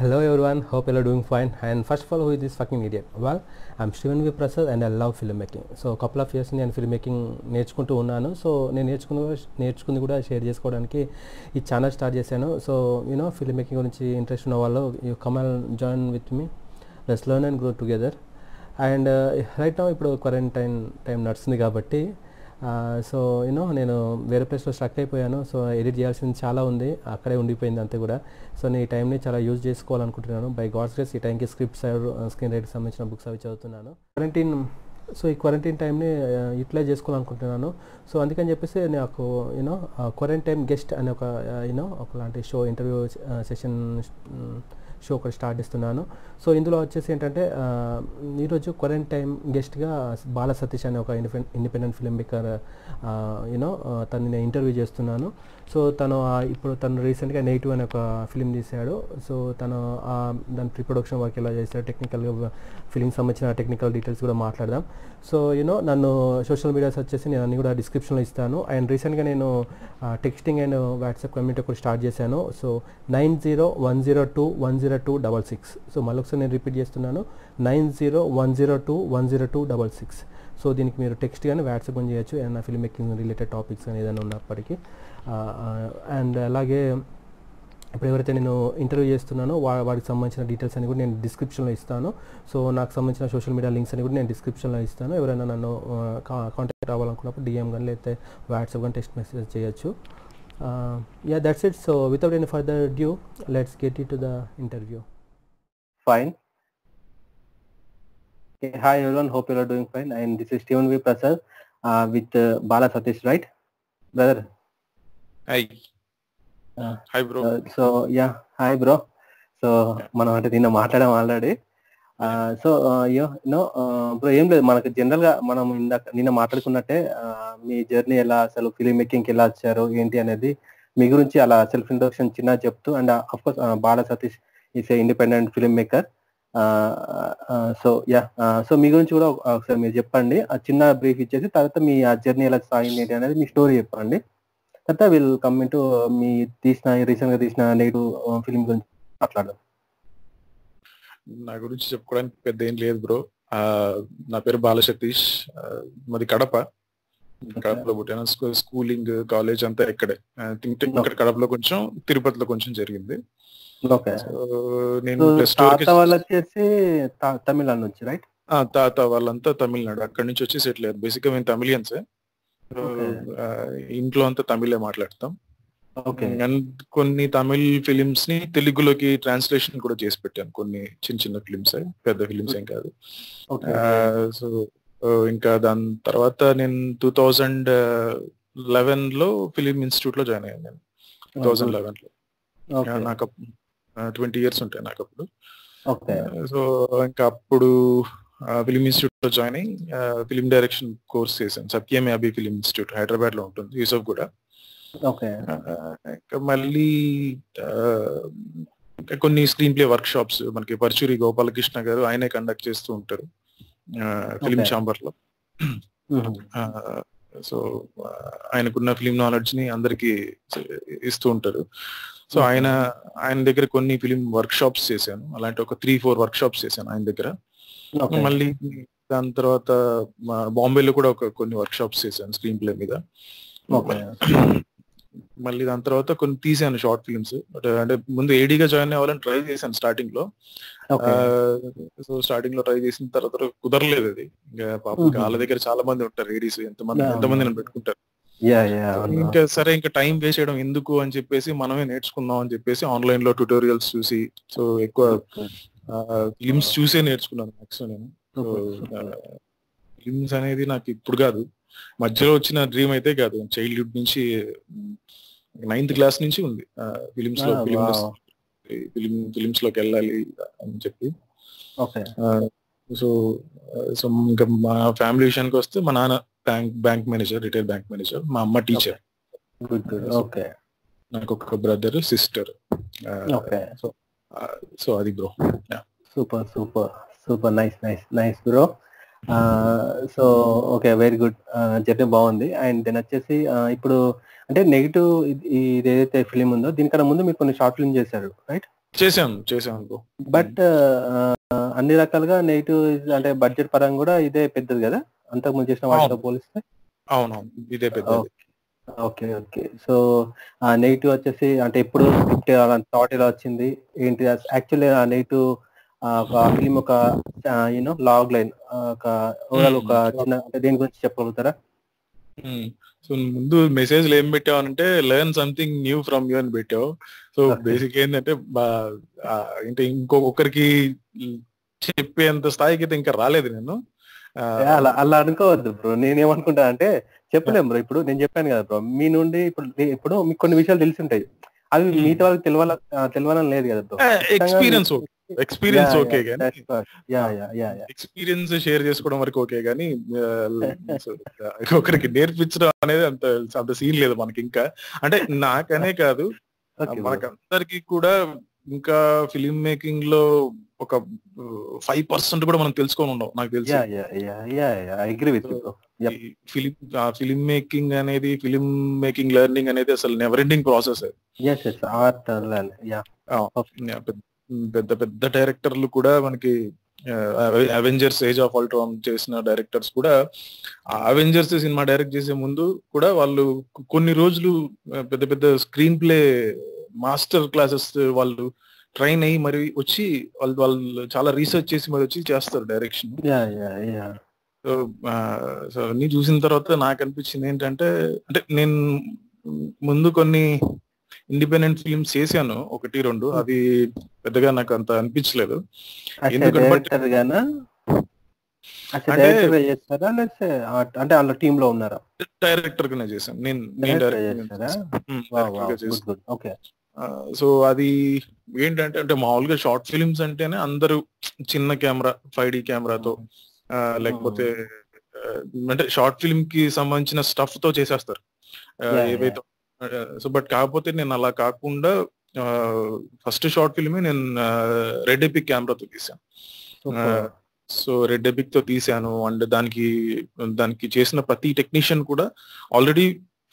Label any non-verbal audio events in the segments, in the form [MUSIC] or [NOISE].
Hello everyone, hope you're doing fine. And first of all, who is this fucking idiot? Well, I'm V V. Prasad and I love filmmaking. So couple of years నేను film making నేర్చుకుంటూ ఉన్నాను so నేను నేర్చుకున్న నేర్చుకుంది కూడా share చేసుకోవడానికి ఈ channel start చేశాను so you know film making గురించి ఇంట్రెస్ట్ ఉన్న వాళ్ళు you come and join with me let's learn and grow together and right నా ఇప్పుడు క్వారంటైన్ టైం నడుస్తుంది కాబట్టి సో యూనో నేను వేరే ప్లేస్లో స్ట్రక్ అయిపోయాను. సో ఎడిట్ చేయాల్సింది చాలా ఉంది. అక్కడే ఉండిపోయింది అంతే కూడా. సో నేను ఈ టైంని చాలా యూజ్ చేసుకోవాలనుకుంటున్నాను. బై గాడ్స్ గ్రేస్ ఈ టైంకి స్క్రిప్ట్స్ స్క్రీన్ రైట్కి సంబంధించిన బుక్స్ అవి చదువుతున్నాను. క్వారంటైన్ సో ఈ క్వారంటైన్ టైంని యూటిలైజ్ చేసుకోవాలనుకుంటున్నాను. సో అందుకని చెప్పేసి నాకు యూనో క్వారంటైన్ గెస్ట్ అనే ఒక యూనో ఒకలాంటి షో ఇంటర్వ్యూ సెషన్ షో ఒకటి స్టార్ట్ చేస్తున్నాను. సో ఇందులో వచ్చేసి ఏంటంటే ఈరోజు క్వారంటైన్ గెస్ట్గా బాల సతీష్ అనే ఒక ఇండిపెండెంట్ ఫిల్మ్ మేకర్ యూనో తను నేను ఇంటర్వ్యూ చేస్తున్నాను. సో తను ఇప్పుడు తను రీసెంట్గా నెగిటివ్ అనే ఒక ఫిలిం తీశాడు. సో తను దాని ప్రీ ప్రొడక్షన్ వర్క్ ఎలా చేశాడు టెక్నికల్గా ఫిలింకి సంబంధించిన టెక్నికల్ డీటెయిల్స్ కూడా మాట్లాడదాం. సో యూనో నన్ను సోషల్ మీడియాస్ వచ్చేసి నేను అన్ని కూడా డిస్క్రిప్షన్లో ఇస్తాను. అండ్ రీసెంట్గా నేను టెక్స్టింగ్ అండ్ వాట్సాప్ కమ్యూనిటీ కూడా స్టార్ట్ చేశాను. So nine zero one zero two one zero two double six. So మళ్ళీ ఒకసారి నేను రిపీట్ చేస్తున్నాను. Nine zero one zero two one zero two double six. So దీనికి మీరు టెక్స్ట్ కానీ వాట్సాప్ కానీ చేయొచ్చు. ఏదైనా ఫిల్మ్ మేకింగ్ రిలేటెడ్ టాపిక్స్ కానీ ఏదైనా ఉన్నప్పటికీ. అండ్ అలాగే ఇప్పుడు ఎవరైతే నేను ఇంటర్వ్యూ చేస్తున్నానో వా వాడికి సంబంధించిన డీటెయిల్స్ అని కూడా నేను డిస్క్రిప్షన్లో ఇస్తాను. సో నాకు సంబంధించిన సోషల్ మీడియా లింక్స్ అని కూడా నేను డిస్క్రిప్షన్లో ఇస్తాను. ఎవరైనా నన్ను కాంటాక్ట్ అవ్వాలనుకున్నప్పుడు డిఎం కానీ లేకపోతే వాట్సాప్ కానీ టెక్స్ట్ మెసేజ్ చేయొచ్చు. Yeah that's it so without any further due let's get it to the interview Fine. Okay, hi everyone, hope you are doing fine. And this is Steven V. Prasad uh, with uh, Bala Satish, right? Brother. Hi Uh, hi bro uh, so yeah, hi bro. So మనం అంటే నిన్న మాట్లాడాం already so you no bro ఏం లేదు. మనకు జనరల్గా మనం ఇందాక నిన్న మాట్లాడుకున్నట్టే మీ జర్నీ ఎలా అసలు ఫిలిం మేకింగ్ ఎలా వచ్చారు ఏంటి అనేది మీ గురించి అలా సెల్ఫ్ ఇంట్రొడక్షన్ చిన్న చెప్తూ and of course Bala Satish is a independent film maker. So yeah so మీ గురించి కూడా ఒకసారి మీరు చెప్పండి. ఆ చిన్న బ్రీఫ్ ఇచ్చేసి తర్వాత మీ ఆ జర్నీ ఎలా సాగింది ఏంటి అనేది మీ స్టోరీ చెప్పండి. తర్వాత విల్ కమ్ టు మీ తీసిన రీసెంట్గా తీసిన నెగిటివ్ ఫిలిం గురించి మాట్లాడదాం. నా గురించి చెప్పుకోవడానికి పెద్ద ఏం లేదు బ్రో. నా పేరు బాల సతీష్ మాది కడప. కడపలో పుట్టాను. స్కూ- స్కూలింగ్ కాలేజ్ అంతా ఇక్కడే. తింటే ఇక్కడ కడపలో కొంచెం తిరుపతిలో కొంచెం జరిగింది. నేను వచ్చేసి తమిళనాడు నుంచి రైట్? తాత వాళ్ళంతా తమిళనాడు. అక్కడి నుంచి వచ్చి సెటిల్ అయ్యారు. బేసిక్గా మేము తమిళియన్సే. ఇంట్లో అంతా తమిళే మాట్లాడతాం. అండ్ కొన్ని తమిళ్ ఫిలిమ్స్ని తెలుగులోకి ట్రాన్స్లేషన్ కూడా చేసి పెట్టాను. కొన్ని చిన్న చిన్న ఫిలిమ్స్ పెద్ద ఫిలిమ్స్ ఏం కాదు. సో ఇంకా దాని తర్వాత నేను టూ థౌజండ్ లెవెన్లో ఫిలిం ఇన్స్టిట్యూట్లో జాయిన్ అయ్యాను నేను. టూ థౌజండ్ లెవెన్లో నాకు ట్వంటీ ఇయర్స్ ఉంటాయి నాకు అప్పుడు. ఓకే. సో ఇంకా అప్పుడు ఫిలిం ఇన్స్టిట్యూట్లో జాయిన్ అయ్యి ఫిలిం డైరెక్షన్ కోర్స్ చేశాను. సత్యమే అభి ఫిలిం ఇన్స్టిట్యూట్ హైదరాబాద్లో ఉంటుంది. యూసఫ్ కూడా. ఇంకా మళ్ళీ ఇంకా కొన్ని స్క్రీన్ ప్లే వర్క్ షాప్స్ మనకి పరచూరి గోపాలకృష్ణ గారు ఆయనే కండక్ట్ చేస్తూ ఉంటారు. ఫిలిం. ఛాంబర్లో సో ఆయనకున్న ఫిలిం నాలెడ్జ్ని అందరికి ఇస్తూ ఉంటారు. సో. ఆయన ఆయన దగ్గర కొన్ని ఫిలిం వర్క్ షాప్స్ చేశాను. అలాంటి ఒక త్రీ ఫోర్ వర్క్ షాప్స్ చేశాను ఆయన దగ్గర. మళ్ళీ దాని తర్వాత బాంబేలో కూడా ఒక కొన్ని వర్క్ షాప్స్ చేశాను స్క్రీన్ ప్లే మీద. ఓకే. మళ్ళీ దాని తర్వాత కొన్ని తీసాను షార్ట్ ఫిల్మ్స్. అంటే ముందు ఏడీగా జాయిన్ అవ్వాలని ట్రై చేశాను స్టార్టింగ్లో. సో స్టార్టింగ్లో ట్రై చేసిన తర్వాత కుదరలేదు అది. ఇంకా పాపం వాళ్ళ దగ్గర చాలా మంది ఉంటారు ఏడీస్ ఎంతమంది. ఎంతమంది పెట్టుకుంటారు. ఇంకా సరే ఇంకా టైం వేస్ట్ చేయడం ఎందుకు అని చెప్పేసి మనమే నేర్చుకుందాం అని చెప్పేసి ఆన్లైన్లో ట్యూటోరియల్స్ చూసి సో ఎక్కువ ఫిలిమ్స్ చూసే నేర్చుకున్నాను మాక్సిమం నేను. ఫిలిమ్స్ అనేది నాకు ఇప్పుడు కాదు. మధ్యలో వచ్చిన డ్రీమ్ అయితే కాదు. చైల్డ్హుడ్ నుంచి నైన్త్ క్లాస్ నుంచి ఉంది. ఫిలిమ్స్లో Ah, ఫిలిం ఫిలిమ్స్లోకి వెళ్ళాలి అని చెప్పి. సో సో ఇంకా మా ఫ్యామిలీ విషయానికి వస్తే మా నాన్న bank bank manager retail bank manager మా అమ్మ టీచర్ ఓకే. నాకు ఒక బ్రదర్ సిస్టర్ ఓకే. సో అది bro super super super nice nice nice bro so okay very good. Journey బాగుంది. అండ్ దెన్ వచ్చేసి ఇప్పుడు అంటే నెగిటివ్ ఇది ఏదైతే ఫిలిం ఉందో దీనికన్నా ముందు మీరు కొన్ని షార్ట్ ఫిల్మ్ చేశారు రైట్? చేశాను చేశాను బ్రో. బట్ అన్ని రకాలుగా నెగిటివ్ అంటే బడ్జెట్ పరంగా కూడా ఇదే పెద్దది కదా? అంతకుముందు చేసిన వాటితో అవును. పోలిస్తే? అవునవును ఇదే పెద్ద ఓకే ఓకే సో నెగిటివ్ వచ్చేసి అంటే ఎప్పుడు స్క్రిప్ట్ అలాంటి థాట్ ఎలా వచ్చింది? ఏంటి? యాక్చువల్లీ ఆ నెగిటివ్ ఒక ఫిలిం ఒక యూనో లాగ్ లైన్ ఒక ఓవరాల్ ఒక Hmm. చిన్న అంటే దేని గురించి చెప్పగలుగుతారా? సో ముందు మెసేజ్ ఏం పెట్టావనంటే learn something new from you అని పెట్టావు. సో. బేసిక్ ఏంటంటే అంటే ఇంకొకరికి చెప్పేంత స్థాయికి అయితే ఇంకా రాలేదు నేను. అలా అలా అనుకోవద్దు బ్రో. నేనేమనుకుంటా అంటే చెప్పలేం బ్రో. ఇప్పుడు నేను చెప్పాను కదా బ్రో మీ నుండి ఇప్పుడు ఇప్పుడు మీకు కొన్ని విషయాలు తెలిసి ఉంటాయి. అవి Hmm. మిగతా వాళ్ళకి తెలియాల తెలవాలని లేదు కదా bro. Experience experience okay yeah experience share చేసుకోవడం వరకు ఓకే కానీ [LAUGHS] ఒకరికి నేర్పించడం అనేది అంత అంత సీన్ లేదు మనకి ఇంకా. అంటే నాకనే కాదు ఓకే మనకి అందరికి కూడా ఇంకా ఫిలిం మేకింగ్లో ఒక ఫైవ్ పర్సెంట్ కూడా మనం తెలుసుకొని ఉండవు నాకు తెలిసి. Yeah yeah yeah yeah yeah I agree with you bro Yep. Film film making అనేది ఫిలిం మేకింగ్ లెర్నింగ్ అనేది అసలు నెవర్ ఎండింగ్ ప్రాసెస్ యా పెద్ద పెద్ద డైరెక్టర్లు కూడా మనకి అవెంజర్స్ ఏజ్ ఆఫ్ అల్ట్రాన్ చేసిన డైరెక్టర్స్ కూడా అవెంజర్స్ సినిమా డైరెక్ట్ చేసే ముందు కూడా వాళ్ళు కొన్ని రోజులు పెద్ద పెద్ద స్క్రీన్ ప్లే మాస్టర్ క్లాసెస్ వాళ్ళు ట్రైన్ అయ్యి మరి వచ్చి వాళ్ళు వాళ్ళు చాలా రీసెర్చ్ చేసి మరి వచ్చి చేస్తారు డైరెక్షన్. సో సో అన్ని చూసిన తర్వాత నాకు అనిపించింది ఏంటంటే అంటే నేను ముందు కొన్ని ఇండిపెండెంట్ ఫిల్మ్స్ చేశాను ఒకటి రెండు. అవి పెద్దగా నాకు అంత అనిపించలేదు. అంటే- వాళ్ళ టీమ్లో ఉన్నారా? డైరెక్టర్ గానే చేశాను. నేను డైరెక్టర్ సో అది ఏంటంటే అంటే మామూలుగా షార్ట్ ఫిలిమ్స్ అంటేనే అందరూ చిన్న కెమెరా ఫైవ్ డి కెమెరాతో ఆ, లేకపోతే ఆ, అంటే షార్ట్ ఫిల్మ్కి సంబంధించిన స్టఫ్తో చేసేస్తారు. ఏవైతే సో బట్ కాకపోతే నేను అలా కాకుండా ఫస్ట్ షార్ట్ ఫిల్మే నేను రెడ్ ఎపిక్ కెమెరాతో తీసాను సో రెడ్ ఎపిక్తో తీసాను అండ్ దానికి దానికి చేసిన ప్రతి టెక్నీషియన్ కూడా ఆల్రెడీ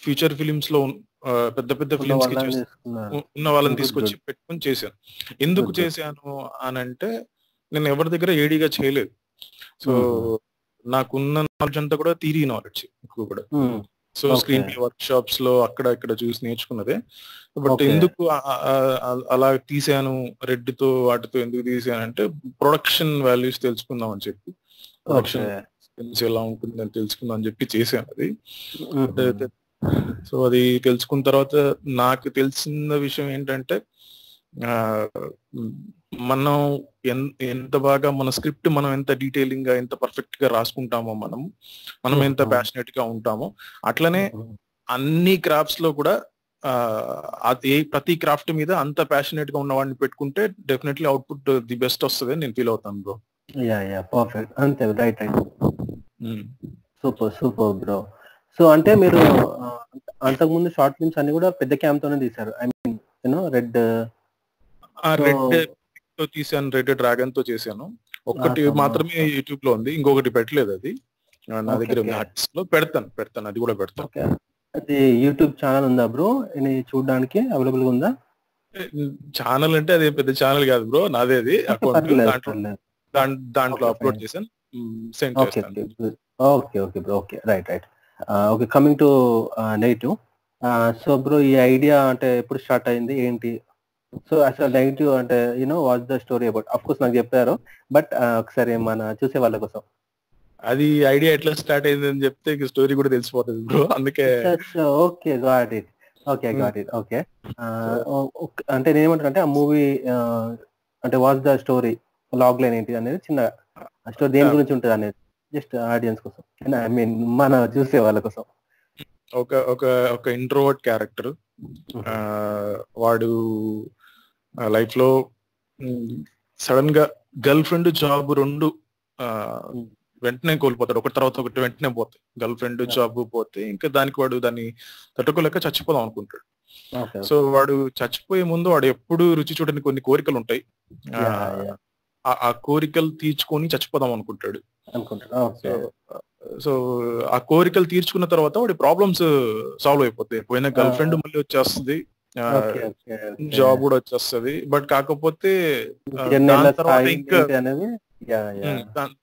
ఫ్యూచర్ ఫిలిమ్స్లో పెద్ద పెద్ద ఫిలిమ్స్కి ఉన్న వాళ్ళని తీసుకొచ్చి. పెట్టుకొని చేశాను ఎందుకు. చేశాను అని అంటే నేను ఎవరి దగ్గర ఏడీగా చేయలేదు సో. నాకున్న నాలెడ్జ్ అంతా కూడా థీరీ నాలెడ్జ్ ఎక్కువ కూడా. సో. స్క్రీన్ ప్లే వర్క్ షాప్స్లో అక్కడ ఇక్కడ చూసి నేర్చుకున్నదే బట్. ఎందుకు అలా తీసాను రెడ్తో వాటితో ఎందుకు తీసాను అంటే ప్రొడక్షన్ వాల్యూస్ తెలుసుకుందాం అని చెప్పి ప్రొడక్షన్. ఎలా ఉంటుంది అని తెలుసుకుందాం అని చెప్పి చేశాను అది. సో అది తెలుసుకున్న తర్వాత నాకు తెలిసిన విషయం ఏంటంటే మనం ఎంత బాగా మన స్క్రిప్ట్ మనం ఎంత డీటెయిలింగ్గా ఎంత పర్ఫెక్ట్గా రాసుకుంటామో మనం మనం ఎంత. ప్యాషనెట్గా ఉంటామో అట్లనే. అన్ని క్రాఫ్ట్స్లో కూడా అది ప్రతి క్రాఫ్ట్ మీద అంత ప్యాషనెట్గా ఉన్న వాడిని పెట్టుకుంటే డెఫినెట్లీ అవుట్పుట్ ది బెస్ట్ వస్తుంది అని నేను ఫీల్ అవుతాను బ్రో. Yeah yeah perfect. అంతే right super super bro. So అంటే మీరు ఆ, అంతకుముందు షార్ట్ ఫిల్మ్స్ అన్ని కూడా పెద్ద క్యామ్ తోనే తీశారు. I mean you know red red తో తీసాను రెడ్ డ్రాగన్తో చేశాను. ఒక్కటి మాత్రమే యూట్యూబ్లో ఉంది ఇంకొకటి పెట్టలేదు అది. నా దగ్గర లో పెడతాను పెడతాను అది కూడా పెడతాను. అది యూట్యూబ్ ఛానల్ ఉందా బ్రో? చూడడానికి అవైలబుల్గా ఉందా ఛానల్ అంటే అది పెద్ద ఛానల్ కాదు బ్రో నాదే అది. [LAUGHS] అకౌంట్ దాంట్లో అప్లోడ్. చేశాను. సెండ్ చేస్తాను. Okay okay bro. Okay right right. Okay coming to negative so bro ఈ ఐడియా అంటే ఎప్పుడు స్టార్ట్ అయింది? ఏంటి? సో అసలు నెగిటివ్ అంటే you know watch the story about of course నాకు చెప్పారు బట్ ఒకసారి మన చూసే వాళ్ళ కోసం. అది ఐడియా ఎట్లా స్టార్ట్ అయింది అని చెప్తే స్టోరీ కూడా తెలిసిపోతుంది బ్రో. అందుకే okay got it okay got it okay అంటే నేను అంటే ఆ మూవీ అంటే watch the story log line ఏంటి అనేది చిన్న స్టోరీ దేని Yeah. గురించి ఉంటుంది అనేది జస్ట్ ఆడియన్స్ కోసం ఐ మీన్ మన చూసే వాళ్ళ కోసం. ఒక ఒక ఒక ఇంట్రోవర్ట్ క్యారెక్టర్ వాడు లైఫ్లో సడన్గా గర్ల్ ఫ్రెండ్ జాబ్ రెండు. వెంటనే కోల్పోతాడు. ఒకటి తర్వాత ఒకటి వెంటనే పోతాయి. గర్ల్ ఫ్రెండ్ జాబ్ పోతే ఇంకా దానికి వాడు దాన్ని తట్టుకోలేక చచ్చిపోదాం అనుకుంటాడు. సో వాడు చచ్చిపోయే ముందు వాడు ఎప్పుడు రుచి చూడని కొన్ని కోరికలు ఉంటాయి. ఆ, కోరికలు తీర్చుకొని చచ్చిపోదాం అనుకుంటాడు. సో ఆ కోరికలు తీర్చుకున్న తర్వాత వాడి ప్రాబ్లమ్స్ సాల్వ్ అయిపోతాయి. పోయిన గర్ల్ ఫ్రెండ్ మళ్ళీ వచ్చేస్తుంది. జాబ్ కూడా వచ్చేస్తది. బట్ కాకపోతే దాని తర్వాత ఇంకా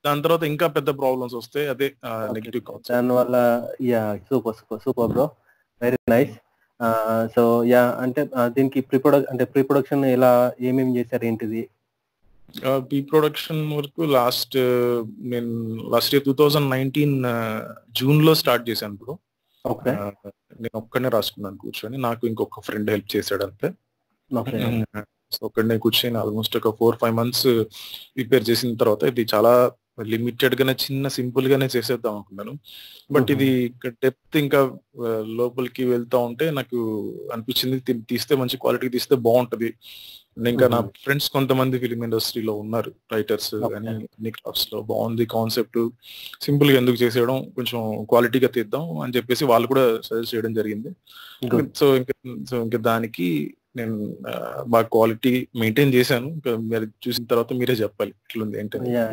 దాని తర్వాత పెద్ద ప్రాబ్లమ్స్ వస్తాయి అదే నెగిటివ్ దాని వల్ల yeah super super super bro. Very nice. So yeah అంటే దీనికి ప్రీ ప్రొడక్ అంటే ప్రీ ప్రొడక్షన్ ఎలా ఏమేమి చేశారు ఏంటిది? బీ ప్రొడక్షన్ వరకు లాస్ట్ నేను last year two thousand nineteen జూన్లో స్టార్ట్ చేశాను బ్రో. ఓకే నేను ఒక్కడనే రాసుకున్నాను కూర్చొని. నాకు ఇంకొక ఫ్రెండ్ హెల్ప్ చేశాడు అంతే సో ఒక్కడనే కూర్చొని ఆల్మోస్ట్ ఒక ఫోర్ ఫైవ్ మంత్స్ ప్రిపేర్ చేసిన తర్వాత ఇది చాలా లిమిటెడ్ గానే చిన్న సింపుల్ గానే చేసేద్దాం అనుకున్నాను. బట్ ఇది డెప్త్ ఇంకా లోపలికి వెళ్తా ఉంటే నాకు అనిపించింది తీస్తే మంచి క్వాలిటీ తీస్తే బాగుంటది. ఇంకా నా. ఫ్రెండ్స్ కొంతమంది ఫిలిం ఇండస్ట్రీలో ఉన్నారు రైటర్స్. కానీ అన్ని క్లాబ్స్లో బాగుంది కాన్సెప్ట్. సింపుల్గా ఎందుకు చేసేయడం కొంచెం క్వాలిటీగా తీద్దాం అని చెప్పేసి వాళ్ళు కూడా సజెస్ట్ చేయడం జరిగింది. సో ఇంకా సో ఇంకా దానికి నేను బాగా క్వాలిటీ మెయింటైన్ చేశాను. మీరు చూసిన తర్వాత మీరే చెప్పాలి ఎట్లుంది ఏంటని yeah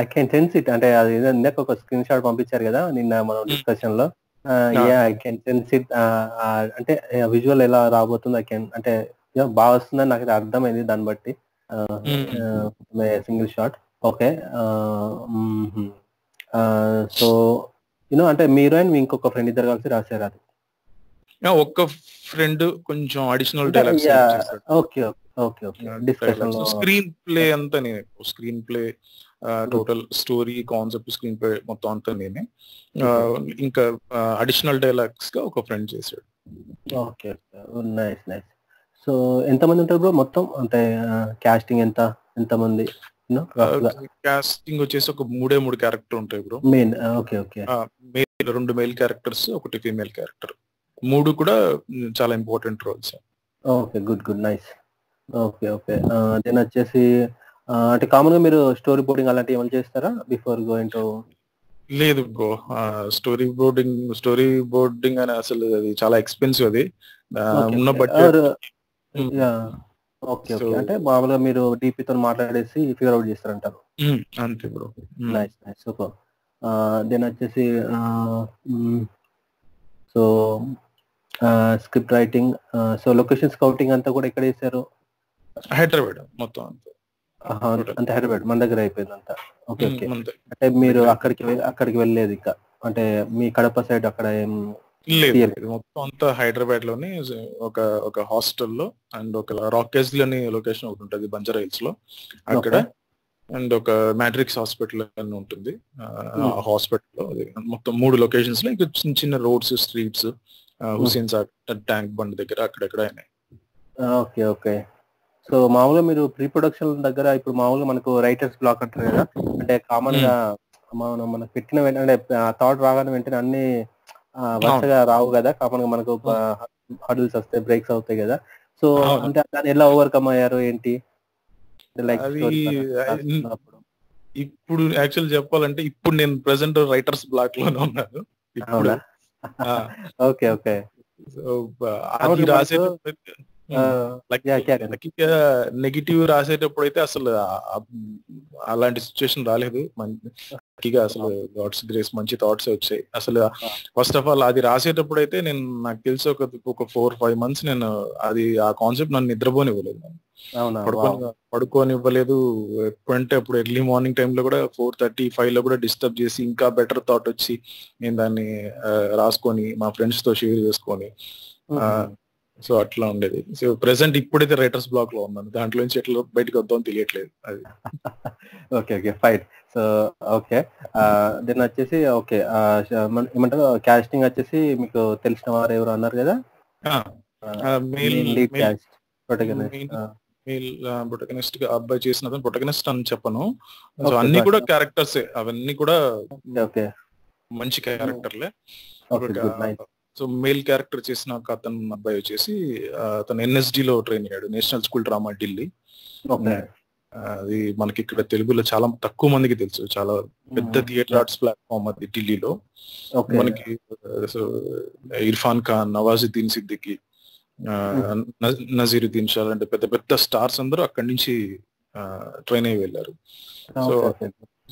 I can sense it అంటే అది ఇందాక ఒక స్క్రీన్ షాట్ పంపించారు కదా నిన్న మనం డిస్కషన్లో yeah I can sense it అంటే విజువల్ ఎలా రాబోతుంది ఐ కెన్ అంటే బాగా వస్తుందని నాకు అర్థమైంది దాన్ని బట్టి. Single shot. Okay so you know అంటే మీరు అండ్ మీ ఇంకొక ఫ్రెండ్ ఇద్దరు కలిసి రాశారు అది. ఒక్క ఫ్రెండ్ కొంచెం additional dialogues okay okay okay discussion screenplay అంతా నేనే. Screenplay total story concept screenplay మొత్తం అంతా నేనే. ఇంకా అడిషనల్ డైలాగ్స్గా ఒక ఫ్రెండ్ చేశాడు. ఓకే నైస్ నైస్ సో ఎంతమంది ఉంటారు బ్రో మొత్తం? అంటే కాస్టింగ్ ఎంత? ఎంతమంది? కాస్టింగ్ వచ్చేసి ఒక మూడే మూడు క్యారెక్టర్ ఉంటాయి bro. Main okay okay. Male రెండు మేల్ క్యారెక్టర్స్ ఒకటి ఫీమేల్ క్యారెక్టర్ మూడు కూడా చాలా important roles okay good good nice. Okay okay. Then వచ్చేసి అంటే కామన్గా మీరు స్టోరీ బోర్డింగ్ అలాంటివి ఏమైనా చేస్తారా బిఫోర్ గోయింగ్ టు? లేదు bro. Storyboarding storyboarding అని అసలు అది చాలా ఎక్స్పెన్సివ్ అది. ఉన్న బడ్జెట్ ఓకే ఓకే So- అంటే మామూలుగా మీరు DP తో మాట్లాడేసి ఫిగర్ అవుట్ చేస్తారంటారు. అంతే bro. Nice nice super then వచ్చేసి so script writing so location scouting అంతా కూడా ఎక్కడ చేశారు? హైదరాబాద్ మొత్తం అంతే. అంటే హైదరాబాద్. మన దగ్గర అయిపోయింది అంతా ఓకే ఓకే. మ్, అంతే. అంటే మీరు అక్కడికి అక్కడికి వెళ్ళలేదు ఇంకా. అంటే మీ కడప సైడ్ అక్కడ ఏం లేదు. మొత్తం అంతా హైదరాబాద్లోనే ఒక ఒక హాస్టల్లో అండ్ ఒక రాకేజ్లోని లొకేషన్ ఒకటి ఉంటుంది బంజారా హిల్స్లో అక్కడ. అండ్ ఒక మ్యాట్రిక్స్ హాస్పిటల్ అని ఉంటుంది. Hmm. హాస్పిటల్లో అది మొత్తం మూడు లొకేషన్స్లో ఇంకా చిన్న చిన్న roads streets Hussain Sagar tank bund దగ్గర అక్కడెక్కడ అయినాయి. Okay okay. సో మామూలుగా మీరు ప్రీ ప్రొడక్షన్ దగ్గర ఇప్పుడు మామూలుగా మనకు రైటర్స్ బ్లాక్ అంటారు కదా? అంటే కామన్గా మనం మనకు పెట్టిన వెంటనే థాట్ రాగానే వెంటనే అన్ని వరుసగా రావు కదా కామన్గా మనకు హడల్స్ వస్తాయి బ్రేక్స్ అవుతాయి కదా. సో. అంటే దాన్ని ఎలా ఓవర్కమ్ అయ్యారు ఏంటి? లైక్ ఇప్పుడు యాక్చువల్ చెప్పాలంటే ఇప్పుడు నేను ప్రెసెంట్ రైటర్స్ బ్లాక్లోనే ఉన్నాను. ఇప్పుడు. [LAUGHS] Okay okay. అది అవును, on. నెగిటివ్ రాసేటప్పుడు అయితే అసలు అలాంటి సిచ్యువేషన్ రాలేదు. అసలు గాడ్స్ గ్రేస్ మంచి థాట్స్ వచ్చాయి. అసలు ఫస్ట్ ఆఫ్ ఆల్ అది రాసేటప్పుడు అయితే నేను నాకు తెలిసి ఒక ఒక ఫోర్ ఫైవ్ మంత్స్ నేను అది ఆ కాన్సెప్ట్ నన్ను నిద్రపోనివ్వలేదు పడుకొని పడుకోనివ్వలేదు. ఎప్పుడంటే అప్పుడు ఎర్లీ మార్నింగ్ టైంలో కూడా ఫోర్ థర్టీ ఫైవ్లో కూడా డిస్టర్బ్ చేసి ఇంకా బెటర్ థాట్ వచ్చి నేను దాన్ని రాసుకొని మా ఫ్రెండ్స్తో షేర్ చేసుకొని ఆ, సో అట్లా ఉండేది. సో ప్రెసెంట్ ఇప్పుడైతే రైటర్స్ బ్లాక్లో ఉన్నాను. దాంట్లో నుంచి ఎట్లా బయటకు వద్దాం తెలియట్లేదు అది. [LAUGHS] Okay okay fine. So okay. Then వచ్చేసి ఓకే ఏమంటారు? కాస్టింగ్ వచ్చేసి మీకు తెలిసిన వారు ఎవరు అన్నారు కదా? ప్రొటగనిస్ట్గా అబ్బాయి చేసిన ప్రొటగనిస్ట్ అని చెప్పను. సో అన్ని. కూడా క్యారెక్టర్స్. అవన్నీ కూడా ఓకే మంచి క్యారెక్టర్లే. సో మెయిల్ క్యారెక్టర్ చేసిన ఒక అతను అబ్బాయి వచ్చేసి అతను ఎన్ఎస్డి లో ట్రైన్ అయ్యాడు నేషనల్ స్కూల్ డ్రామా ఢిల్లీ. అది మనకి ఇక్కడ తెలుగులో చాలా తక్కువ మందికి తెలుసు చాలా పెద్ద థియేటర్ ఆర్ట్స్ ప్లాట్ఫామ్ అది ఢిల్లీలో. మనకి సో ఇర్ఫాన్ ఖాన్ నవాజుద్దీన్ సిద్దికి నజీరుద్దీన్ షా అంటే పెద్ద పెద్ద స్టార్స్ అందరూ అక్కడి నుంచి ట్రైన్ అయ్యి వెళ్ళారు. సో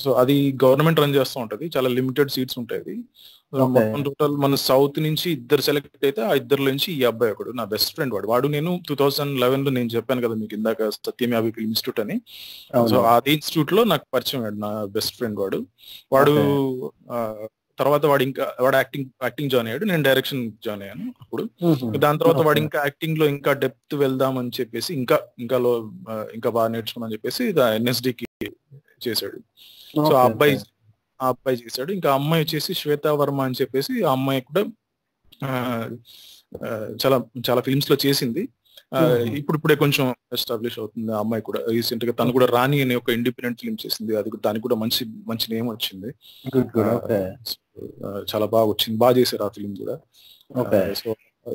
సో అది గవర్నమెంట్ రన్ చేస్తూ ఉంటది. చాలా లిమిటెడ్ సీట్స్ ఉంటాయి. మొత్తం టోటల్ మన సౌత్ నుంచి ఇద్దరు సెలెక్ట్ అయితే ఆ ఇద్దరు నుంచి ఈ అబ్బాయి ఒకడు నా బెస్ట్ ఫ్రెండ్ వాడు. వాడు నేను టూ థౌసండ్ లెవెన్లో నేను చెప్పాను కదా మీకు ఇందాక సత్యం యాభై ఫిల్మ్ ఇన్స్టిట్యూట్ అని. సో అది ఇన్స్టిట్యూట్లో నాకు పరిచయం వాడు నా బెస్ట్ ఫ్రెండ్ వాడు. వాడు తర్వాత వాడు ఇంకా వాడు యాక్టింగ్ యాక్టింగ్ జాయిన్ అయ్యాడు. నేను డైరెక్షన్ జాయిన్ అయ్యాను అప్పుడు. దాని తర్వాత వాడు ఇంకా యాక్టింగ్లో ఇంకా డెప్త్ వెళ్దాం అని చెప్పేసి ఇంకా ఇంకా లో ఇంకా బాగా నేర్చుకున్నా చెప్పేసి ఎన్ఎస్డి కి చేశాడు. సో ఆ అబ్బాయి ఆ అబ్బాయి చేశాడు. ఇంకా అమ్మాయి వచ్చేసి శ్వేతా వర్మ అని చెప్పేసి ఆ అమ్మాయి కూడా చాలా చాలా ఫిల్మ్స్లో చేసింది. ఇప్పుడు ఇప్పుడే కొంచెం ఎస్టాబ్లిష్ అవుతుంది ఆ అమ్మాయి కూడా. రీసెంట్గా తను కూడా రాణి అనే ఒక ఇండిపెండెంట్ ఫిల్మ్ చేసింది. అది దానికి కూడా మంచి మంచి నేమ్ వచ్చింది. చాలా బాగా వచ్చింది. బాగా చేశారు ఆ ఫిల్మ్ కూడా. సో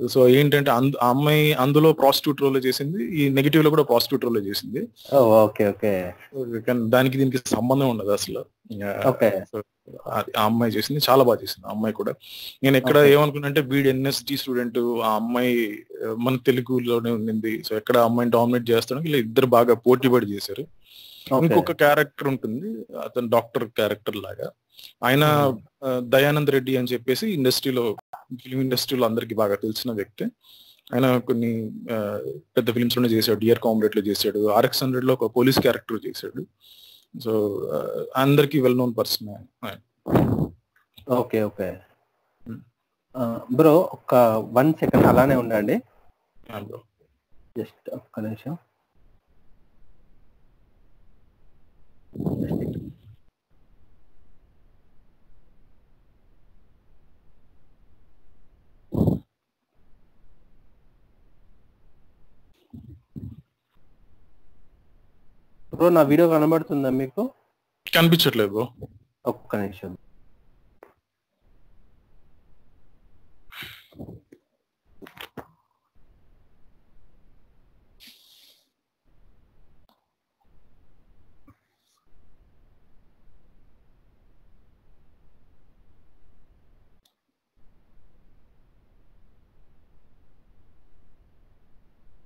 సో ఏంటంటే ఆ అమ్మాయి అందులో ప్రాస్టిట్యూట్ రోల్ చేసింది ఈ నెగిటివ్లో కూడా ప్రాస్టిట్యూట్ రోల్ చేసింది. Okay okay. కానీ దానికి దీనికి సంబంధం ఉండదు అసలు. ఆ, అమ్మాయి చేసింది చాలా బాగా చేసింది ఆ అమ్మాయి కూడా. నేను ఎక్కడ Okay. ఏమనుకున్నానంటే వీడు ఎన్ఎస్డి స్టూడెంట్ ఆ అమ్మాయి మన తెలుగులోనే ఉండింది. సో ఎక్కడ అమ్మాయిని డామినేట్ చేస్తాను ఇలా ఇద్దరు బాగా పోటీ పడి చేశారు. ఇంకొక క్యారెక్టర్ ఉంటుంది అతను డాక్టర్ క్యారెక్టర్ లాగా. ఆయన దయానంద్ రెడ్డి అని చెప్పేసి ఇండస్ట్రీలో ఫిల్మ్ ఇండస్ట్రీలో అందరికి బాగా తెలిసిన వ్యక్తి. ఆయన కొన్ని పెద్ద ఫిల్మ్స్లోనే చేశాడు. డియర్ కామ్రేడ్లో చేశాడు. ఆర్ఎక్స్ హండ్రెడ్లో ఒక పోలీస్ క్యారెక్టర్ చేశాడు. సో అందరికి well known person okay okay. Bro ఒక వన్ సెకండ్ అలానే ఉండండి. జస్ట్ ఒక్క నిమిషం. బ్రో నా వీడియో కనబడుతుందా మీకు? కనిపించట్లేదు బ్రో ఒక్క నిమిషం.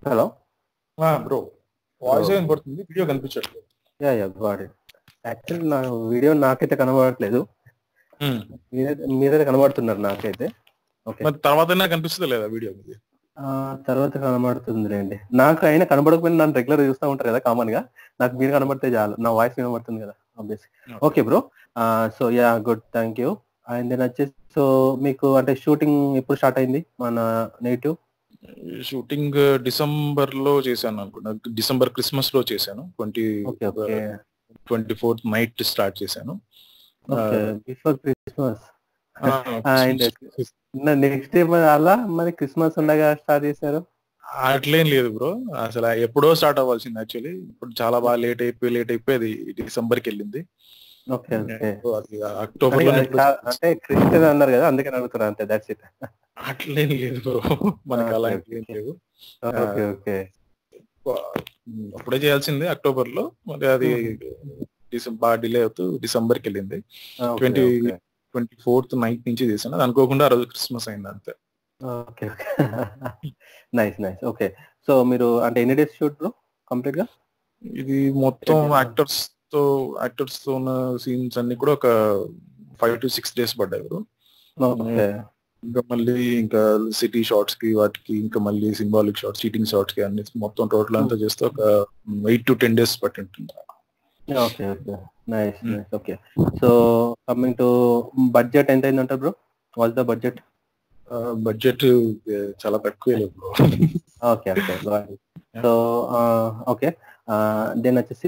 హలో? బ్రో వాయిస్ ఏం పడుతుంది? వీడియో కనిపించట్లేదు. Yeah yeah god. It actually నా వీడియో నాకైతే కనబడట్లేదు. Hmm. మీరే మీరైతే కనబడుతున్నారు నాకైతే. ఓకే మరి తర్వాత కనిపిస్తుంది లేదా వీడియో తర్వాత కనబడుతుందిలేండి. నాకు అయినా కనబడకపోయినా నన్ను రెగ్యులర్ చూస్తూ ఉంటారు కదా కామన్గా నాకు మీరు కనబడితే చాలు. నా వాయిస్ కనబడుతుంది కదా okay bro so yeah good thank you and then వచ్చేసి సో మీకు అంటే షూటింగ్ ఎప్పుడు స్టార్ట్ అయింది? మన నేటివ్ షూటింగ్ డిసెంబర్లో చేశాను అనుకున్నా డిసెంబర్ క్రిస్మస్లో చేశాను. Twenty twenty fourth night start చేశాను. Before Christmas. నెక్స్ట్ డే అలా మరి క్రిస్మస్ ఉండగా స్టార్ట్ చేశారు? అట్లేం లేదు బ్రో. అసలు ఎప్పుడో స్టార్ట్ అవ్వాల్సింది యాక్చువల్లీ. ఇప్పుడు చాలా బాగా లేట్ అయిపోయి లేట్ అయిపోయి అది డిసెంబర్కి వెళ్ళింది. అక్టోబర్లో అంటే క్రిస్టియన్ అన్నారు కదా అందుకని అడుగుతున్నా అంతే దట్స్ ఇట్ అట్లేం లేదు బ్రో మనకి అలా ఏం లేదు ఓకే ఓకే. అప్పుడే చేయాల్సింది అక్టోబర్లో మరి అది డిసెంబర్ బాగా డిలే అవుతూ డిసెంబర్కి వెళ్ళింది ట్వంటీ ట్వంటీ ఫోర్త్ నైట్ నుంచి అది అనుకోకుండా ఆ రోజు క్రిస్మస్ అయింది అంతే. Okay [LAUGHS] nice nice okay. So మీరు అంటే ఎన్ని డేస్ షూట్ బ్రో కంప్లీట్గా ఇది మొత్తం. యాక్టర్స్ తో యాక్టర్స్తో ఉన్న సీన్స్ అన్ని కూడా ఒక ఫైవ్ టు సిక్స్ డేస్ పడ్డాయి బ్రో. ఇంకా మళ్ళీ ఇంకా సిటీ షార్ట్స్కి వాటికి ఇంకా మళ్ళీ సింబాలిక్ షార్ట్స్ చీటింగ్ షార్ట్స్కి అన్ని మొత్తం టోటల్ అంతా చేస్తే ఒక ఎయిట్ టు టెన్ డేస్ పట్టి ఉంటుంది okay okay. Nice Hmm. Nice okay so coming to budget ఎంత అయిందంటారు bro was the budget budget చాలా తక్కువే okay okay so okay then వచ్చేసి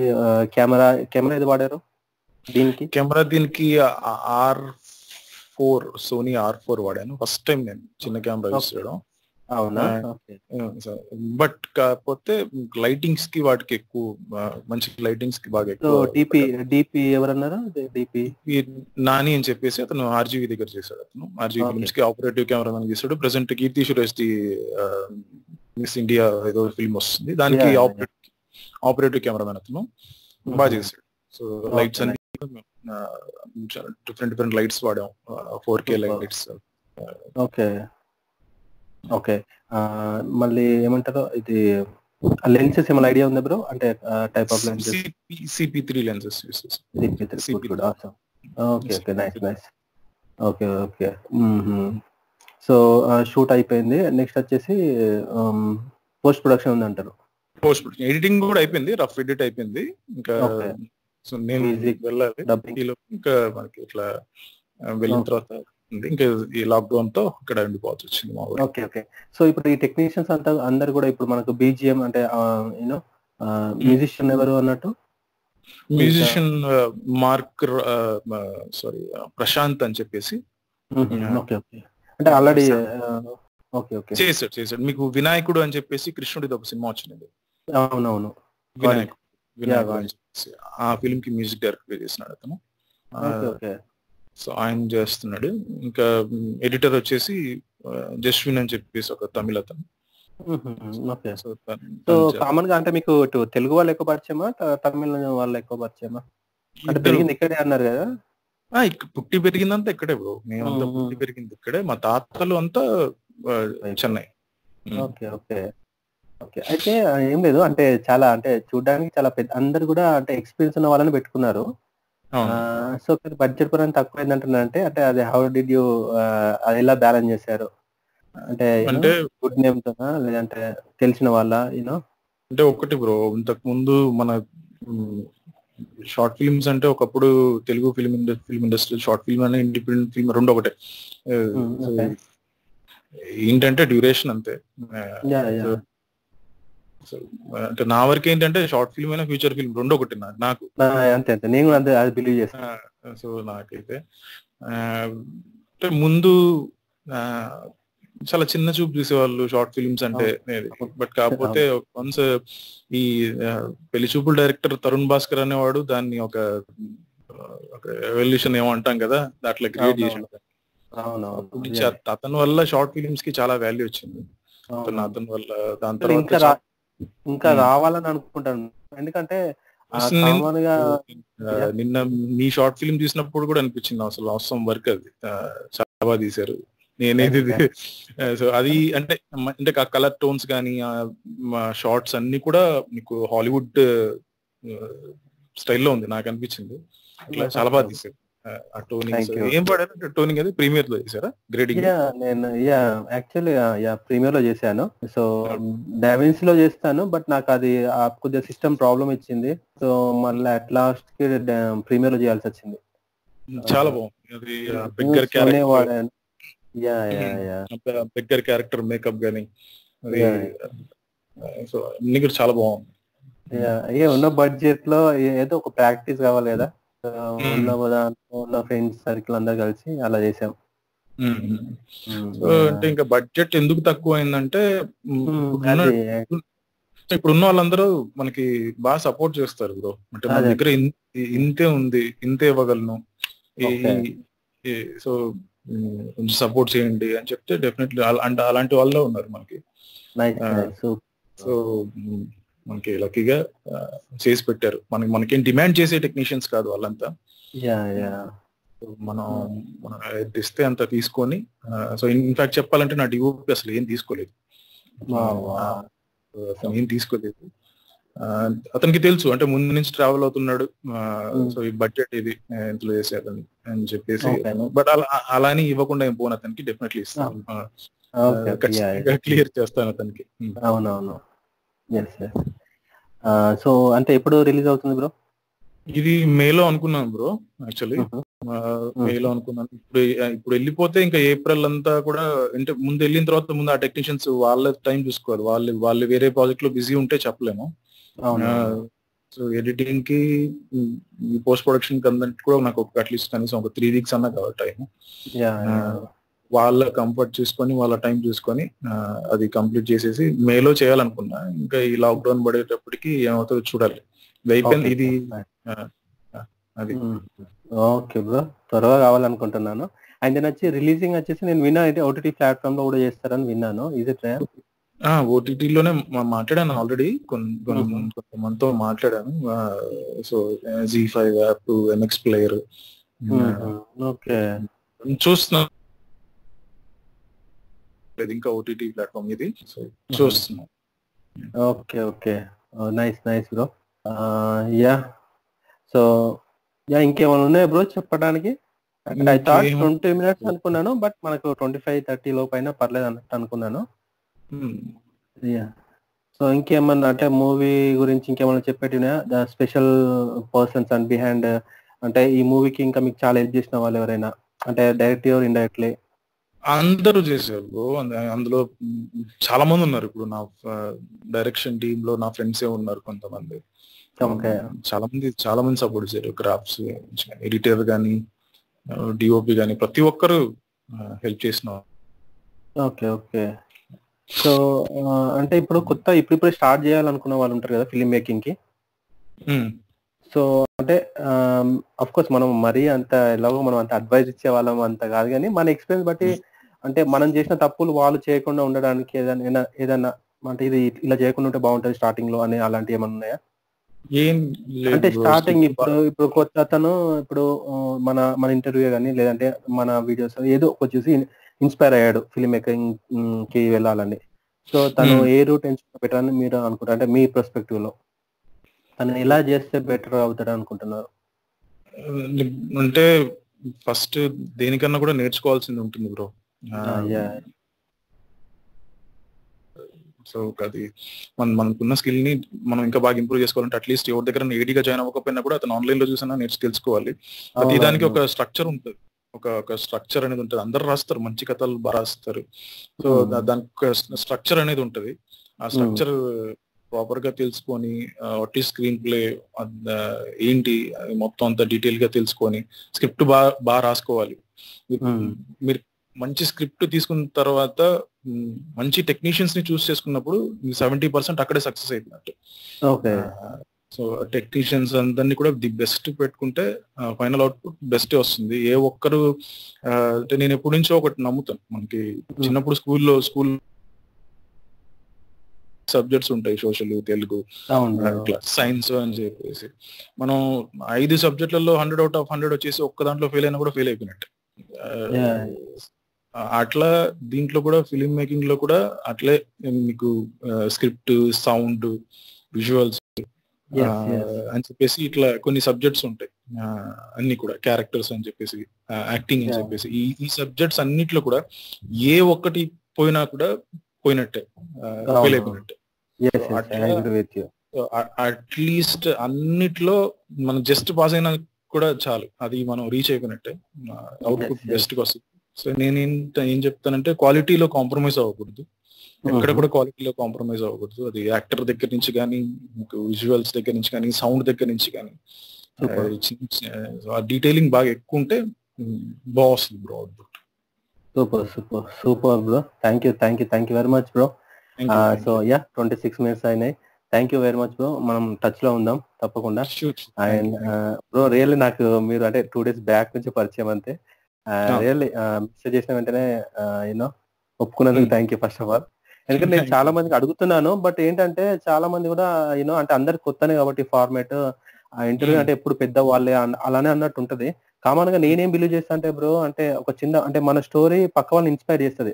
కెమెరా కెమెరా ఏది వాడారు? దీనికి? కెమెరా దీనికి R four Sony R four వాడాను. ఫస్ట్ టైం నేను చిన్న కెమెరా యూస్. చేయడం. అవునా? బట్ కాకపోతే లైటింగ్స్కి వాటికి ఎక్కువ మంచి లైటింగ్స్కి బాగా ఎక్కువ డిపి డిపి ఎవరన్నారు? డిపి? నాని అని చెప్పేసి అతను ఆర్జీవి దగ్గర చేశాడు అతను. ఆర్జీవి. ఫిల్మ్స్కి ఆపరేటివ్ కెమెరామెన్ చేశాడు. Present Keerthy Suresh the Miss India ఏదో ఫిల్మ్ వస్తుంది. దానికి yeah. ఆపరేటివ్ కెమెరామెన్ అతను. బాగా చేశాడు. సో లైట్స్ అన్ని different different lights వాడాం. Four K. Lights okay. Okay. మళ్ళీ ఏమంటారు? ఇది లెన్సెస్ ఏమైనా ఐడియా ఉందా బ్రో? అంటే type of lenses CP three lenses use CP3. Good awesome okay okay nice nice okay okay so shoot అయిపోయింది. Next వచ్చేసి post production ఉంది అంటారు పోస్ట్ ఎడిటింగ్ కూడా అయిపోయింది రఫ్ ఎడిట్ అయిపోయింది. ఇంకా. సో నేను వెళ్ళాలి. ఇంకా మనకి ఇట్లా వెళ్ళిన. తర్వాత. ఇంకా ఈ లాక్డౌన్తో ఇక్కడ ఉండిపోవాల్సి వచ్చింది మా ఓకే ఓకే సో ఇప్పుడు ఈ టెక్నీషియన్స్ అంతా అందరు కూడా ఇప్పుడు మనకు బీజిఎం అంటే యూనో మ్యూజిషియన్ ఎవరు అన్నట్టు? మ్యూజిషియన్ మార్క్ సారీ ప్రశాంత్ అని చెప్పేసి. ఓకే ఓకే అంటే ఆల్రెడీ ఓకే ఓకే చేశాడు చేశాడు. మీకు వినాయకుడు అని చెప్పేసి కృష్ణుడిది ఒక సినిమా వచ్చినది అవునవును. అని చెప్పేసి ఆ ఫిల్మ్కి మ్యూజిక్ డైరెక్టర్ చేసినాడు అతను. సో ఆయన చేస్తున్నాడు. ఇంకా ఎడిటర్ వచ్చేసి జస్విన్ అని చెప్పేసి ఒక తమిళ అతను. సో కామన్గా అంటే మీకు ఇటు తెలుగు వాళ్ళు ఎక్కువ పరిచయమా? తమిళ వాళ్ళు ఎక్కువ పరిచయమా? అంటే పెరిగింది ఇక్కడే అన్నారు కదా? పుట్టి పెరిగిందంతా ఇక్కడే బ్రో. మేమంతా మ్మ్. పుట్టి పెరిగింది ఇక్కడే. మా తాతలు అంతా చెన్నై. Okay okay. ఓకే. అయితే ఏం లేదు. అంటే చాలా అంటే చూడడానికి చాలా పెద్ద అందరు కూడా అంటే ఎక్స్పీరియన్స్ ఉన్న వాళ్ళని పెట్టుకున్నారు. సో బడ్జెట్ పరంగా తక్కువ ఏంటంటున్నా అంటే అంటే అది హౌ డిడ్ యూ అది ఎలా బ్యాలెన్స్ చేశారు? అంటే అంటే గుడ్ నేమ్ తోనా? లేదంటే తెలిసిన వాళ్ళ యూనో అంటే ఒకటి బ్రో ఇంతకు ముందు మన షార్ట్ ఫిల్మ్స్ అంటే ఒకప్పుడు Telugu film industry film industry short film అనే ఇండిపెండెంట్ ఫిల్మ్ రెండు ఒకటే. ఏంటంటే డ్యూరేషన్ అంతే. అంటే నా వరకు ఏంటంటే షార్ట్ ఫిల్మ్ అయినా ఫ్యూచర్ ఫిల్మ్ రెండు ఒకటి నాకు. నాకు అంతే అంతే. నేను కూడా అది బిలీవ్ చేస్తాను సో నాకైతే. అంటే ముందు చాలా చిన్న చూపు చూసేవాళ్ళు షార్ట్ ఫిల్మ్స్ అంటే బట్ కాకపోతే వన్స్ ఈ పెళ్ళి చూపుల డైరెక్టర్ తరుణ్ భాస్కర్ అనేవాడు దాన్ని ఒక ఒక ఎవల్యూషన్ ఏమో అంటాం కదా అట్లా క్రియేట్ అత- అతని వల్ల షార్ట్ ఫిల్మ్స్కి చాలా వాల్యూ వచ్చింది. అతను వల్ల దాని తర్వాత ఇంకా. రావాలని అనుకుంటాను. ఎందుకంటే ఆ ఆ, నిన్న మీ షార్ట్ ఫిల్మ్ చూసినప్పుడు కూడా అనిపించింది. అసలు అవసరం వర్క్ అది. ఆ, చాలా బాగా తీశారు. నేనేది సో అది అంటే అంటే కలర్ టోన్స్ కానీ షార్ట్స్ అన్ని కూడా మీకు హాలీవుడ్ స్టైల్లో ఉంది. నాకు అనిపించింది. చాలా బాగా తీశారు. ఆ, టోనింగ్. ఏం పడారు టోనింగ్ అది ప్రీమియర్లో చేశారా? గ్రేడింగ్ యా నేను యా యాక్చువల్లీ యా ప్రీమియర్లో చేశాను. సో డావిన్స్లో చేస్తాను బట్ నాకు అది ఆ కొద్దిగా సిస్టమ్ ప్రాబ్లం ఇచ్చింది. సో మళ్ళీ అట్ లాస్ట్కి ప్రీమియర్లో చేయాల్సి వచ్చింది. చాలా బాగుంది. వాడాను. Yeah yeah yeah. Beggar character makeup గానీ. సో అన్ని కూడా చాలా బాగుంది. యా ఏ ఉన్న బడ్జెట్లో ఏదో ఒక ప్రాక్టీస్ కావాలి కదా ఉన్న దాంట్లో ఉన్న ఫ్రెండ్స్ సర్కిల్ అందరు కలిసి అలా చేసాం. సో అంటే ఇంకా బడ్జెట్ ఎందుకు తక్కువ అయిందంటే ఇప్పుడున్న వాళ్ళందరూ మనకి బాగా సపోర్ట్ చేస్తారు బ్రో. అంటే మన. దగ్గర ఇంతే ఉంది ఇంతే ఇవ్వగలను. సో కొంచెం సపోర్ట్ చేయండి అని చెప్తే డెఫినెట్లీ అంటే అలాంటి వాళ్ళే ఉన్నారు మనకి. సో మనకి లక్కీగా చేసి పెట్టారు. మనకి మనకేం డిమాండ్ చేసే టెక్నీషియన్స్ కాదు వాళ్ళంతా. మనం మనం ఇస్తే అంత తీసుకొని సో ఇన్ఫాక్ట్ చెప్పాలంటే నా డిఓపి అసలు ఏం తీసుకోలేదు. ఏం తీసుకోలేదు. అతనికి తెలుసు అంటే ముందు నుంచి ట్రావెల్ అవుతున్నాడు. సో ఈ బడ్జెట్ ఇది ఇంతలో చేసేదని అని చెప్పేసి. బట్ అలా అలా అని ఇవ్వకుండా ఏం పోను అతనికి డెఫినెట్లీ ఇస్తాను. క్లియర్ చేస్తాను అతనికి. అవునవును. సో అంటే ఎప్పుడు రిలీజ్ అవుతుంది బ్రో? ఇది మేలో అనుకున్నాను బ్రో యాక్చువల్లీ. మేలో అనుకున్నాను. ఇప్పుడు ఇప్పుడు వెళ్ళిపోతే ఇంకా ఏప్రిల్ అంతా కూడా అంటే ముందు వెళ్ళిన తర్వాత ముందు ఆ టెక్నీషియన్స్ వాళ్ళ టైం చూసుకోవాలి. వాళ్ళు వాళ్ళు వేరే ప్రాజెక్ట్లో బిజీ ఉంటే చెప్పలేము. సో ఎడిటింగ్కి పోస్ట్ ప్రొడక్షన్ కందంటే కూడా నాకు అట్లీస్ట్ కనీసం ఒక త్రీ వీక్స్ అన్నా కావాలి టైం వాళ్ళ కంఫర్ట్ చూసుకొని వాళ్ళ టైం చూసుకొని అది కంప్లీట్ చేసేసి మేలో చేయాలనుకున్నా. ఇంకా ఈ లాక్డౌన్ పడేటప్పటికి ఏమవుతుందో చూడాలి. అయిపోయింది ఇది అది. ఓకే బ్రో త్వరగా కావాలనుకుంటున్నాను. అండ్ నేను వచ్చి రిలీజింగ్ వచ్చేసి నేను విన్నా అయితే ఓటీటీ ప్లాట్ఫామ్లో కూడా చేస్తారని విన్నాను. ఇది ఓటీటీలోనే మాట్లాడాను ఆల్రెడీ కొంతమందితో మాట్లాడాను. So Zee five app MX player okay చూస్తున్నా. లేదు ఇంకా ఓటీటీ ప్లాట్ఫామ్ ఇది. చూస్తున్నాం. Okay okay nice nice bro yeah so yeah ఇంకేమైనా ఉన్నాయా బ్రో చెప్పడానికి? ఐ థాట్ ట్వంటీ మినిట్స్ అనుకున్నాను బట్ మనకు ట్వంటీ ఫైవ్ థర్టీ లోపు అయినా పర్లేదు అన్నట్టు అనుకున్నాను. యా సో ఇంకేమన్నా అంటే మూవీ గురించి ఇంకేమైనా చెప్పేటినా the special persons and behind అంటే ఈ మూవీకి ఇంకా మీకు చాలా హెల్ప్ చేసిన వాళ్ళు ఎవరైనా? అంటే డైరెక్ట్ ఆర్ ఇండైరెక్ట్లీ అందరూ చేశారు. అంద- అందులో చాలా మంది ఉన్నారు. ఇప్పుడు నా డైరెక్షన్ టీమ్లో నా ఫ్రెండ్స్ ఏ ఉన్నారు కొంతమంది. చాలా మంది చాలా మంది సపోర్ట్ చేశారు. గ్రాఫ్స్ ఎడిటర్ కానీ డిఓపి కానీ ప్రతి ఒక్కరు హెల్ప్ చేసిన ఓకే ఓకే. సో అంటే ఇప్పుడు కొత్త ఇప్పుడు ఇప్పుడు స్టార్ట్ చేయాలనుకున్న వాళ్ళు ఉంటారు కదా ఫిల్మ్ మేకింగ్కి సో అంటే అఫ్ కోర్స్ మనం మరీ అంత ఎలాగో మనం అంత అడ్వైజ్ ఇచ్చే వాళ్ళం అంత కాదు కానీ మన ఎక్స్పీరియన్స్ బట్టి అంటే మనం చేసిన తప్పులు వాళ్ళు చేయకుండా ఉండడానికి ఏదైనా ఏదైనా అంటే ఇది ఇలా చేయకుండా ఉంటే బాగుంటుంది స్టార్టింగ్లో అని అలాంటివి ఏమైనా ఉన్నాయా? ఏం అంటే. స్టార్టింగ్ ఇప్పుడు ఇప్పుడు కొత్త అతను ఇప్పుడు మన మన ఇంటర్వ్యూ కానీ లేదంటే మన వీడియోస్ ఏదో ఒకటి చూసి ఇన్స్పైర్ అయ్యాడు ఫిల్మ్ మేకింగ్కి వెళ్ళాలని. సో తను Hmm. ఏ రూట్ ఎంచుకుంటే బెటర్ అని మీరు అనుకుంటారు? అంటే మీ పర్స్పెక్టివ్లో. తను ఎలా చేస్తే బెటర్ అవుతాడు అనుకుంటున్నారు? అంటే ఫస్ట్ దేనికన్నా కూడా నేర్చుకోవాల్సింది ఉంటుంది బ్రో. సో అది మన మనకున్న స్కిల్ని మనం ఇంకా బాగా ఇంప్రూవ్ చేసుకోవాలంటే అట్లీస్ట్ ఎవరి దగ్గర ఏడీగా జాయిన్ అవ్వకపోయినా కూడా అతను ఆన్లైన్లో చూసినా నేర్చు తెలుసుకోవాలి. ప్రతి దానికి. ఒక స్ట్రక్చర్ ఉంటుంది. ఒక ఒక స్ట్రక్చర్ అనేది ఉంటుంది. అందరు రాస్తారు మంచి కథలు బాగా రాస్తారు. సో దానికి స్ట్రక్చర్ అనేది ఉంటది. ఆ స్ట్రక్చర్ ప్రాపర్గా తెలుసుకొని వాట్ ఈ స్క్రీన్ ప్లే ఏంటి మొత్తం అంతా డీటెయిల్గా తెలుసుకొని స్క్రిప్ట్ బాగా బాగా రాసుకోవాలి. మీరు- మంచి స్క్రిప్ట్ తీసుకున్న తర్వాత మంచి టెక్నీషియన్స్ని చూస్ చేసుకున్నప్పుడు సెవెంటీ పర్సెంట్ అక్కడే సక్సెస్ ఓకే. సో టెక్నీషియన్స్ అందరినీ కూడా ది బెస్ట్ పెట్టుకుంటే ఫైనల్ అవుట్పుట్ బెస్ట్ వస్తుంది. ఏ ఒక్కరు నేను ఎప్పటి నుంచో ఒకటి నమ్ముతాను. మనకి చిన్నప్పుడు స్కూల్లో స్కూల్ సబ్జెక్ట్స్ ఉంటాయి సోషల్ తెలుగు సైన్స్ అని చెప్పేసి. మనం ఐదు సబ్జెక్టులలో హండ్రెడ్ అవుట్ ఆఫ్ హండ్రెడ్ వచ్చేసి ఒక్క దాంట్లో ఫెయిల్ అయినా కూడా ఫెయిల్ అయిపోయినట్టు. అట్లా దీంట్లో కూడా ఫిలిం మేకింగ్లో కూడా అట్లే మీకు స్క్రిప్ట్ సౌండ్ విజువల్స్. అని చెప్పేసి ఇట్లా కొన్ని సబ్జెక్ట్స్ ఉంటాయి. అన్ని కూడా క్యారెక్టర్స్ అని చెప్పేసి యాక్టింగ్ అని. చెప్పేసి. ఈ ఈ సబ్జెక్ట్స్ అన్నిట్లో కూడా ఏ ఒక్కటి పోయినా కూడా పోయినట్టే. ఫెయిల్. అయిపోయినట్టే. అట్లీస్ట్ అన్నిట్లో మనం జస్ట్ పాస్ అయినా కూడా చాలు. అది మనం రీచ్ అయిపోయినట్టే. అవుట్పుట్. బెస్ట్గా వస్తుంది. సో నేను ఏం చెప్తానంటే క్వాలిటీలో కాంప్రమైజ్ అవ్వకూడదు. ఎక్కడ. కూడా క్వాలిటీలో కాంప్రమైజ్ అవ్వకూడదు. అది యాక్టర్ దగ్గర నుంచి కానీ విజువల్స్ దగ్గర నుంచి కానీ సౌండ్ దగ్గర నుంచి కానీ. డీటెయిలింగ్ బాగా ఎక్కువ ఉంటే బాగా వస్తుంది bro output super super super bro thank you thank you thank you very much bro so yeah twenty six minutes అయినాయి. Thank you very much bro మనం టచ్లో ఉందాం తప్పకుండా. అండ్ బ్రో రియల్లీ నాకు మీరు అంటే టూ డేస్ బ్యాక్ నుంచి పరిచయం అంతే. రియల్లీ మెసేజ్ చేసిన వెంటనే యూనో ఒప్పుకున్నందుకు Hmm. Thank you first of all ఎందుకంటే నేను [LAUGHS] చాలా మందికి అడుగుతున్నాను బట్ ఏంటంటే చాలా మంది కూడా యూనో అంటే అందరికి కొత్తనే కాబట్టి ఫార్మేట్ ఇంటర్వ్యూ Hmm. అంటే ఎప్పుడు పెద్ద వాళ్ళే అలానే అన్నట్టు ఉంటది కామన్గా నేనేం బిలీవ్ చేస్తా అంటే బ్రో అంటే ఒక చిన్న అంటే మన స్టోరీ పక్క వాళ్ళని ఇన్స్పైర్ చేస్తది.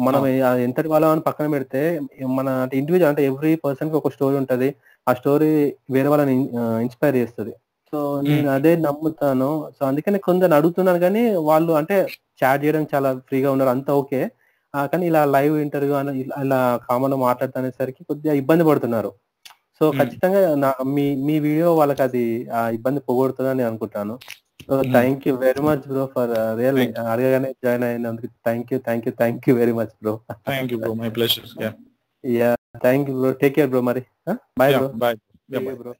మనం ఎంతటి వాళ్ళ అని పక్కన పెడితే మన అంటే ఇండివిజువల్ అంటే ఎవ్రీ పర్సన్కి ఒక స్టోరీ ఉంటది. ఆ స్టోరీ వేరే వాళ్ళని ఇన్స్పైర్ చేస్తది. సో నేను అదే నమ్ముతాను. సో అందుకని కొందరు అడుగుతున్నాను కానీ వాళ్ళు అంటే చాట్ చేయడం చాలా ఫ్రీగా ఉన్నారు. అంతా ఓకే. కానీ ఇలా లైవ్ ఇంటర్వ్యూ అని ఇలా- కామన్ మాట్లాడుతునేసరికి కొద్దిగా ఇబ్బంది పడుతున్నారు. సో. ఖచ్చితంగా మీ మీ వీడియో వాళ్ళకి అది ఆ ఇబ్బంది పోగొడుతుందని అనుకుంటాను. Thank you very much bro for real Thank అడగగానే జాయిన్ అయినందుకు thank you thank you thank you very much bro thank you bro my pleasure yeah thank you bro take care bro మరి bye bro bye bro